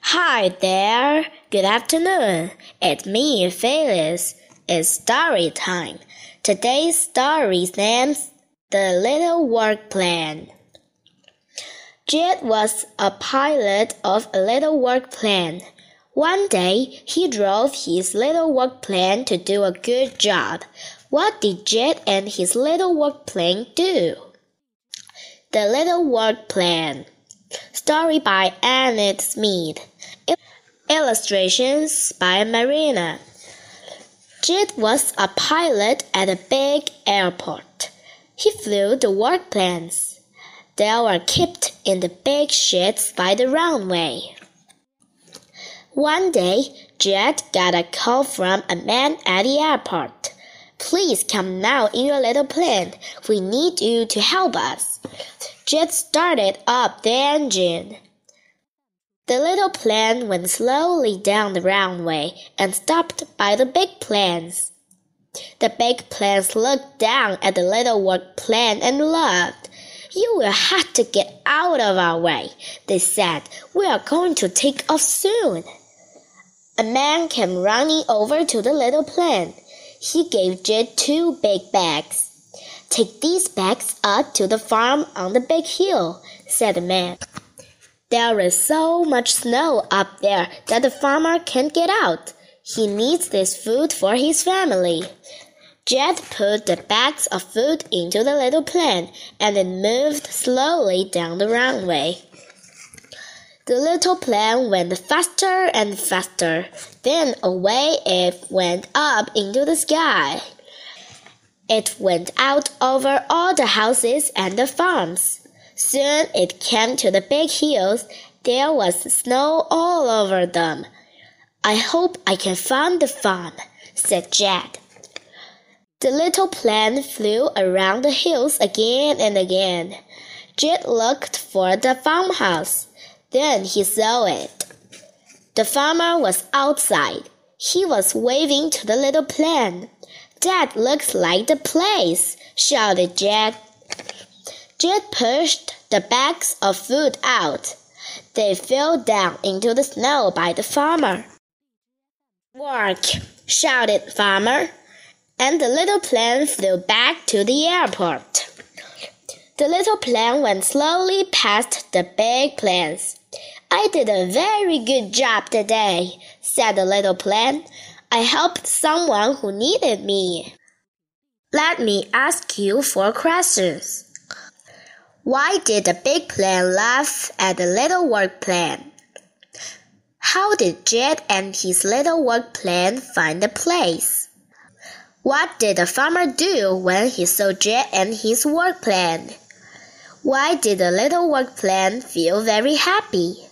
Hi there. Good afternoon. It's me, Phyllis. It's story time. Today's story's name's The Little Work Plan. Jed was a pilot of a little work plane. One day, he drove his little work plane to do a good job. What did Jed and his little work plane do? The Little Work Plan. Story by Annette Smith. Illustrations by Marina. Jed was a pilot at a big airport. He flew the work planes. They were kept in the big sheds by the runway. One day, Jed got a call from a man at the airport. Please come now in your little plane. We need you to help us. Jed started up the engine. The little plane went slowly down the runway and stopped by the big planes. The big planes looked down at the little work plane and laughed. You will have to get out of our way, they said. We are going to take off soon. A man came running over to the little plane. He gave Jed two big bags. Take these bags up to the farm on the big hill, said the man. There is so much snow up there that the farmer can't get out. He needs this food for his family. Jed put the bags of food into the little plane and then moved slowly down the runway. The little plane went faster and faster. Then away it went up into the sky. It went out over all the houses and the farms. Soon it came to the big hills. There was snow all over them. I hope I can find the farm, said Jed. The little plane flew around the hills again and again. Jed looked for the farmhouse. Then he saw it. The farmer was outside. He was waving to the little plane. That looks like the place, shouted Jack. Jed pushed the bags of food out. They fell down into the snow by the farmer. Work, shouted Farmer, and the little plane flew back to the airport. The little plane went slowly past the big planes. I did a very good job today, said the little plane. I helped someone who needed me. Let me ask you four questions. Why did the big plan laugh at the little work plan? How did Jed and his little work plan find the place? What did the farmer do when he saw Jed and his work plan? Why did the little work plan feel very happy?